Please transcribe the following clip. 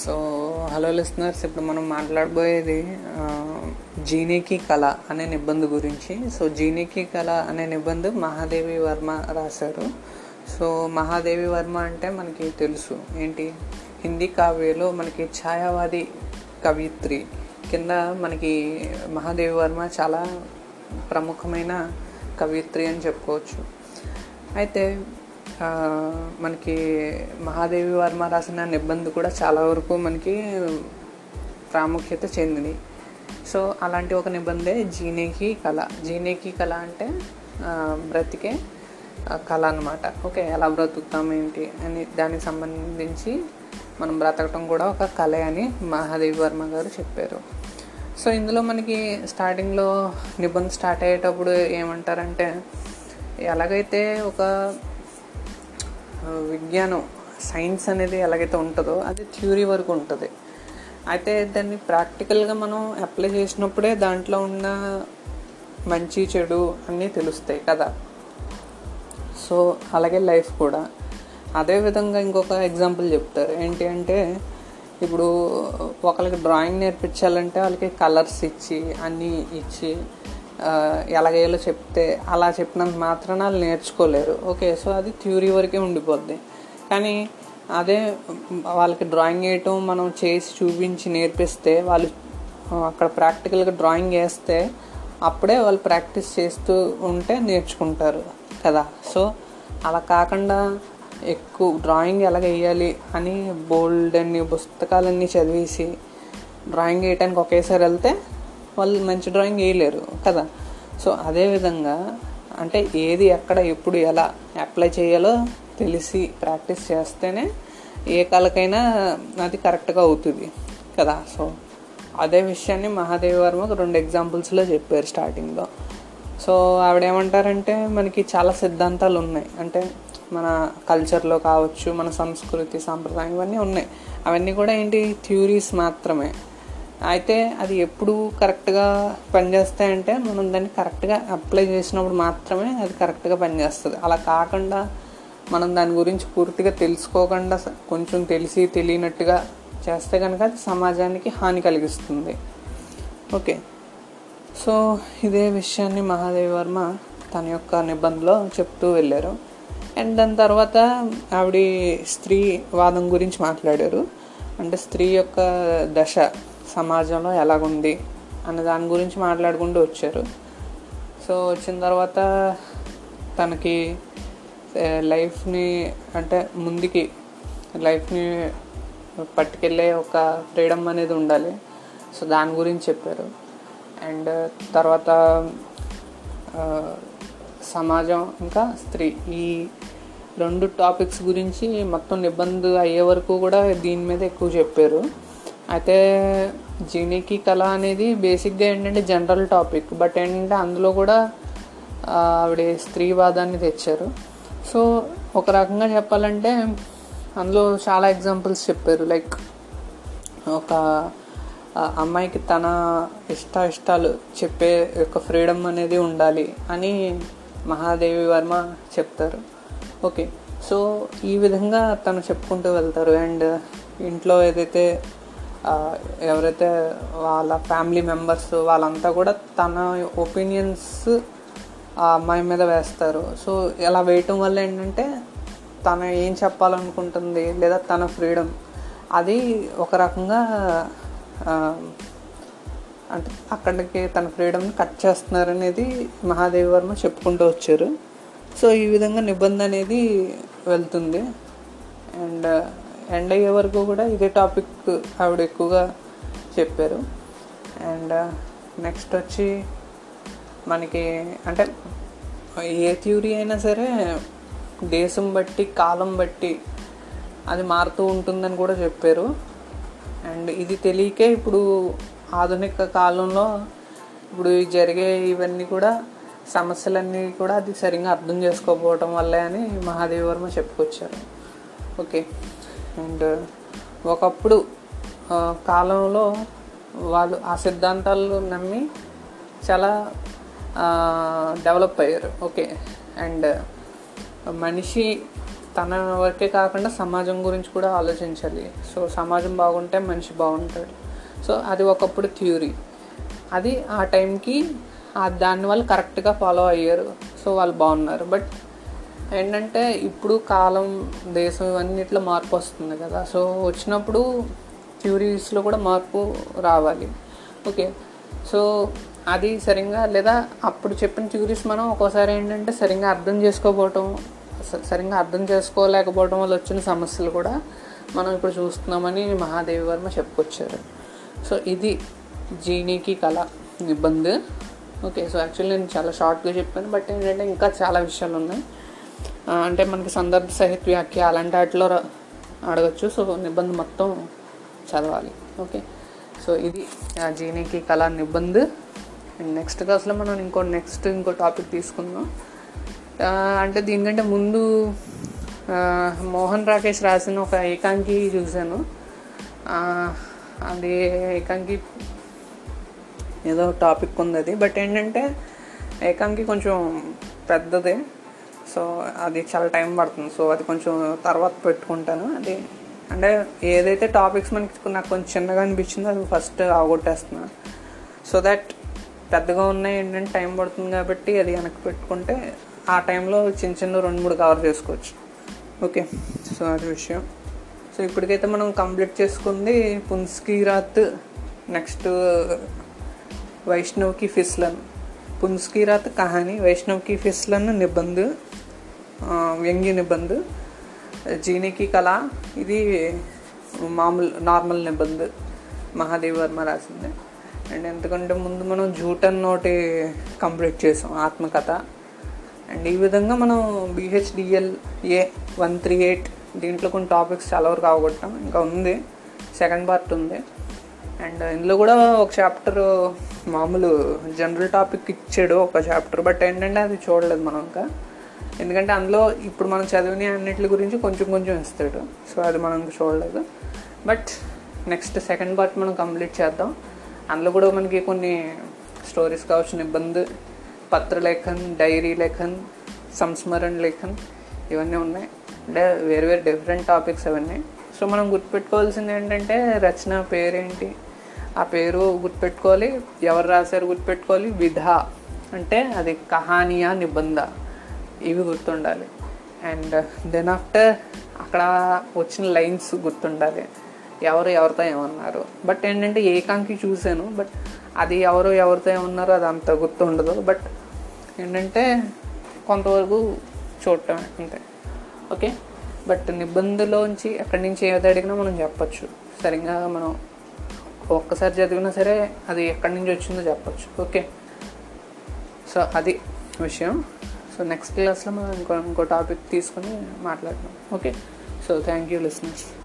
So hello listeners ఇప్పుడు మనం మాట్లాడబోయేది ఆ, జీనికి కళ అనే నిబంధ గురించి. సో జీనికి కళ అనే నిబంధ మహాదేవి వర్మ రాశారు. సో మహాదేవి వర్మ అంటే మనకి తెలుసు. ఏంటి? హిందీ కావ్యలో మనకి ఛాయావాది కవిత్రి కింద మనకి మహాదేవి వర్మ చాలా ప్రముఖమైన కవిత్రి అని చెప్పుకోవచ్చు. అయితే మనకి మహాదేవి వర్మ రాసిన నిబంధ కూడా చాలా వరకు మనకి ప్రాముఖ్యత చెందింది. సో అలాంటి ఒక నిబంధే జీనేకి కళ. జీనేకి కళ అంటే బ్రతికే కళ అనమాట ఓకే ఎలా బ్రతుకుతాం ఏంటి అని దానికి సంబంధించి మనం బ్రతకటం కూడా ఒక కళ అని మహాదేవి వర్మ గారు చెప్పారు. సో ఇందులో మనకి స్టార్టింగ్లో నిబంధన స్టార్ట్ అయ్యేటప్పుడు ఏమంటారంటే ఎలాగైతే ఒక విజ్ఞానం సైన్స్ అనేది ఎలాగైతే ఉంటుందో అది థ్యూరీ వరకు ఉంటుంది. అయితే దాన్ని ప్రాక్టికల్గా మనం అప్లై చేసినప్పుడే దాంట్లో ఉన్న మంచి చెడు అన్నీ తెలుస్తాయి కదా. సో అలాగే లైఫ్ కూడా. అదే విధంగా ఇంకొక ఎగ్జాంపుల్ చెప్తారు. ఏంటి అంటే ఇప్పుడు ఒకరికి డ్రాయింగ్ నేర్పించాలంటే వాళ్ళకి కలర్స్ ఇచ్చి అన్నీ ఇచ్చి ఎలాగేలా చెప్తే అలా చెప్పినంత మాత్రాన వాళ్ళు నేర్చుకోలేరు. ఓకే సో అది థ్యూరీ వరకే ఉండిపోద్ది. కానీ అదే వాళ్ళకి డ్రాయింగ్ వేయటం మనం చేసి చూపించి నేర్పిస్తే వాళ్ళు అక్కడ ప్రాక్టికల్గా డ్రాయింగ్ వేస్తే అప్పుడే వాళ్ళు ప్రాక్టీస్ చేస్తూ ఉంటే నేర్చుకుంటారు కదా. సో అలా కాకుండా ఎక్కువ డ్రాయింగ్ ఎలాగ వేయాలి అని బోల్డ్ అన్ని పుస్తకాలన్నీ చదివేసి డ్రాయింగ్ వేయటానికి ఒకేసారి వెళ్తే వాళ్ళు మంచి డ్రాయింగ్ వేయలేరు కదా. సో అదేవిధంగా అంటే ఏది ఎక్కడ ఎప్పుడు ఎలా అప్లై చేయాలో తెలిసి ప్రాక్టీస్ చేస్తేనే ఏ కళకైనా అది కరెక్ట్గా అవుతుంది కదా. సో అదే విషయాన్ని మహాదేవి వర్మ ఒక రెండు ఎగ్జాంపుల్స్లో చెప్పారు స్టార్టింగ్లో సో ఆవిడేమంటారంటే మనకి చాలా సిద్ధాంతాలు ఉన్నాయి. అంటే మన కల్చర్లో కావచ్చు మన సంస్కృతి సాంప్రదాయం ఇవన్నీ ఉన్నాయి. అవన్నీ కూడా ఏంటి? థ్యూరీస్ మాత్రమే. అయితే అది ఎప్పుడు కరెక్ట్గా పనిచేస్తాయంటే మనం దాన్ని కరెక్ట్గా అప్లై చేసినప్పుడు మాత్రమే అది కరెక్ట్గా పనిచేస్తుంది. అలా కాకుండా మనం దాని గురించి పూర్తిగా తెలుసుకోకుండా కొంచెం తెలిసి తెలియనట్టుగా చేస్తే కనుక అది సమాజానికి హాని కలిగిస్తుంది. ఓకే. సో ఇదే విషయాన్ని మహాదేవి వర్మ తన యొక్క నిబంధనలో చెప్తూ వెళ్ళారు. అండ్ దాని తర్వాత ఆవిడ స్త్రీ వాదం గురించి మాట్లాడారు. అంటే స్త్రీ యొక్క దశ సమాజంలో ఎలాగుంది అనే దాని గురించి మాట్లాడుకుంటూ వచ్చారు. సో వచ్చిన తర్వాత తనకి లైఫ్ని అంటే ముందుకి లైఫ్ని పట్టుకెళ్ళే ఒక ఫ్రీడమ్ అనేది ఉండాలి. సో దాని గురించి చెప్పారు. అండ్ తర్వాత సమాజం ఇంకా స్త్రీ ఈ రెండు టాపిక్స్ గురించి మొత్తం నిబంధ అయ్యే వరకు కూడా దీని మీద ఎక్కువ చెప్పారు. అయితే జీనికి కళ అనేది బేసిక్గా ఏంటంటే జనరల్ టాపిక్ బట్ ఏంటంటే అందులో కూడా ఆవిడ స్త్రీవాదాన్ని తెచ్చారు. సో ఒక రకంగా చెప్పాలంటే అందులో చాలా ఎగ్జాంపుల్స్ చెప్పారు. లైక్ ఒక అమ్మాయికి తన ఇష్ట ఇష్టాలు చెప్పే యొక్క ఫ్రీడమ్ అనేది ఉండాలి అని మహాదేవి వర్మ చెప్తారు. ఓకే సో ఈ విధంగా తను చెప్పుకుంటూ వెళ్తారు. అండ్ ఇంట్లో ఏదైతే ఎవరైతే వాళ్ళ ఫ్యామిలీ మెంబర్స్ వాళ్ళంతా కూడా తన ఒపీనియన్స్ ఆ అమ్మాయి మీద వేస్తారు. సో ఇలా వేయటం వల్ల ఏంటంటే తను ఏం చెప్పాలనుకుంటుంది లేదా తన ఫ్రీడమ్. అది ఒక రకంగా అంటే అక్కడికి తన ఫ్రీడమ్ని కట్ చేస్తున్నారు అనేది మహాదేవి వర్మ చెప్పుకుంటూ వచ్చారు. సో ఈ విధంగా నిబంధన అనేది వెళ్తుంది. అండ్ ఎండ్ అయ్యే వరకు కూడా ఇదే టాపిక్ ఆవిడ ఎక్కువగా చెప్పారు. అండ్ నెక్స్ట్ uh, వచ్చి మనకి అంటే ఏ థ్యూరీ అయినా సరే దేశం బట్టి కాలం బట్టి అది మారుతూ ఉంటుందని కూడా చెప్పారు. అండ్ ఇది తెలియకే ఇప్పుడు ఆధునిక కాలంలో ఇప్పుడు జరిగే ఇవన్నీ కూడా సమస్యలన్నీ కూడా అది సరిగ్గా అర్థం చేసుకోకపోవటం వల్లే అని మహాదేవ వర్మ చెప్పుకొచ్చారు. ఓకే అండ్ ఒకప్పుడు కాలంలో వాళ్ళు ఆ సిద్ధాంతాలు నమ్మి చాలా డెవలప్ అయ్యారు. ఓకే. అండ్ మనిషి తన వరకే కాకుండా సమాజం గురించి కూడా ఆలోచించాలి. సో సమాజం బాగుంటే మనిషి బాగుంటాడు. సో అది ఒకప్పుడు థ్యూరీ. అది ఆ టైంకి దాన్ని దాని వాళ్ళు కరెక్ట్గా ఫాలో అయ్యారు. సో వాళ్ళు బాగున్నారు. బట్ ఏంటంటే ఇప్పుడు కాలం దేశం ఇవన్నిట్లో మార్పు వస్తుంది కదా. సో వచ్చినప్పుడు థ్యూరీస్లో కూడా మార్పు రావాలి. ఓకే. సో అది సరిగ్గా లేదా అప్పుడు చెప్పిన థ్యూరీస్ మనం ఒక్కోసారి ఏంటంటే సరిగ్గా అర్థం చేసుకోకపోవటం స- సరిగ్గా అర్థం చేసుకోలేకపోవడం వల్ల వచ్చిన సమస్యలు కూడా మనం ఇప్పుడు చూస్తున్నామని మహాదేవి వర్మ చెప్పుకొచ్చారు. సో ఇది జీనీకి కళ ఇబ్బంది ఓకే. సో యాక్చువల్లీ నేను చాలా షార్ట్గా చెప్పాను బట్ ఏంటంటే ఇంకా చాలా విషయాలు ఉన్నాయి. అంటే మనకి సందర్భ సాహిత్య వ్యాఖ్య అలాంటి వాటిలో అడగచ్చు. సో నిబంధ మొత్తం చదవాలి. ఓకే? సో ఇది ఆ జీనీకి నిబంధ. అండ్ నెక్స్ట్ క్లాస్లో మనం ఇంకో నెక్స్ట్ ఇంకో టాపిక్ తీసుకుందాం. అంటే దీనికంటే ముందు మోహన్ రాకేష్ రాసిన ఒక ఏకాంకి చూశాను. అది ఏకాంకి ఏదో టాపిక్ ఉంది అది. బట్ ఏంటంటే ఏకాంకి కొంచెం పెద్దదే. సో అది చాలా టైం పడుతుంది. సో అది కొంచెం తర్వాత పెట్టుకుంటాను. అది అంటే ఏదైతే టాపిక్స్ మనకి నాకు కొంచెం చిన్నగా అనిపించిందో అది ఫస్ట్ ఆగొట్టేస్తున్నా. సో దట్ పెద్దగా ఉన్నాయి ఏంటంటే టైం పడుతుంది కాబట్టి అది వెనక్కి పెట్టుకుంటే ఆ టైంలో చిన్న చిన్న రెండు మూడు కవర్ చేసుకోవచ్చు. ఓకే. సో అది విషయం. సో ఇప్పటికైతే మనం కంప్లీట్ చేసుకుంది పున్స్కి రాత్ నెక్స్ట్ వైష్ణవ్కి ఫిస్లన్. పున్స్కి రాత కహాని వైష్ణవ్కి ఫిస్లన్ నిబంధ్ వ్యంగ్య నిబంధ్ జీనికి కళ ఇది మామూలు నార్మల్ నిబంధ్ మహాదేవ్ వర్మ రాసింది. అండ్ ఎందుకంటే ముందు మనం జూటన్ నోటి కంప్లీట్ చేసాం ఆత్మకథ. అండ్ ఈ విధంగా మనం BHDL A one three eight దీంట్లో కొన్ని టాపిక్స్ చాలా వరకు అవగొట్టాం. ఇంకా ఉంది సెకండ్ పార్ట్ ఉంది. అండ్ ఇందులో కూడా ఒక చాప్టర్ మామూలు జనరల్ టాపిక్ ఇచ్చాడు ఒక చాప్టర్ బట్ ఏంటంటే అది చూడలేదు మనం ఇంకా. ఎందుకంటే అందులో ఇప్పుడు మనం చదివిన అన్నిటి గురించి కొంచెం కొంచెం ఇస్తాడు. సో అది మనం చూడలేదు. బట్ నెక్స్ట్ సెకండ్ పార్ట్ మనం కంప్లీట్ చేద్దాం. అందులో కూడా మనకి కొన్ని స్టోరీస్ కావచ్చు ఇబ్బంది పత్రలేఖన్ డైరీ లేఖన్ సంస్మరణ లేఖన్ ఇవన్నీ ఉన్నాయి. అంటే వేరు వేరు డిఫరెంట్ టాపిక్స్ అవన్నీ. సో మనం గుర్తుపెట్టుకోవాల్సింది ఏంటంటే రచన పేరేంటి? ఆ పేరు గుర్తుపెట్టుకోవాలి. ఎవరు రాశారు గుర్తుపెట్టుకోవాలి. విధ అంటే అది కహానియా నిబంధ. ఇవి గుర్తుండాలి. అండ్ దెన్ ఆఫ్టర్ అక్కడ వచ్చిన లైన్స్ గుర్తుండాలి. ఎవరు ఎవరితో ఏమన్నారు. బట్ ఏంటంటే ఏకాంకి చూశాను. బట్ అది ఎవరు ఎవరితో ఏమన్నారో అది అంత గుర్తుండదు. బట్ ఏంటంటే కొంతవరకు చూడటం అంతే. ఓకే? బట్ నిబంధలోంచి ఎక్కడి నుంచి ఏది అడిగినా మనం చెప్పచ్చు. సరిగ్గా మనం ఒక్కసారి చదివినా సరే అది ఎక్కడి నుంచి వచ్చిందో చెప్పచ్చు. ఓకే. సో అది విషయం. సో నెక్స్ట్ క్లాస్లో మనం ఇంకో ఇంకో టాపిక్ తీసుకొని మాట్లాడదాం. Okay. So thank you listeners.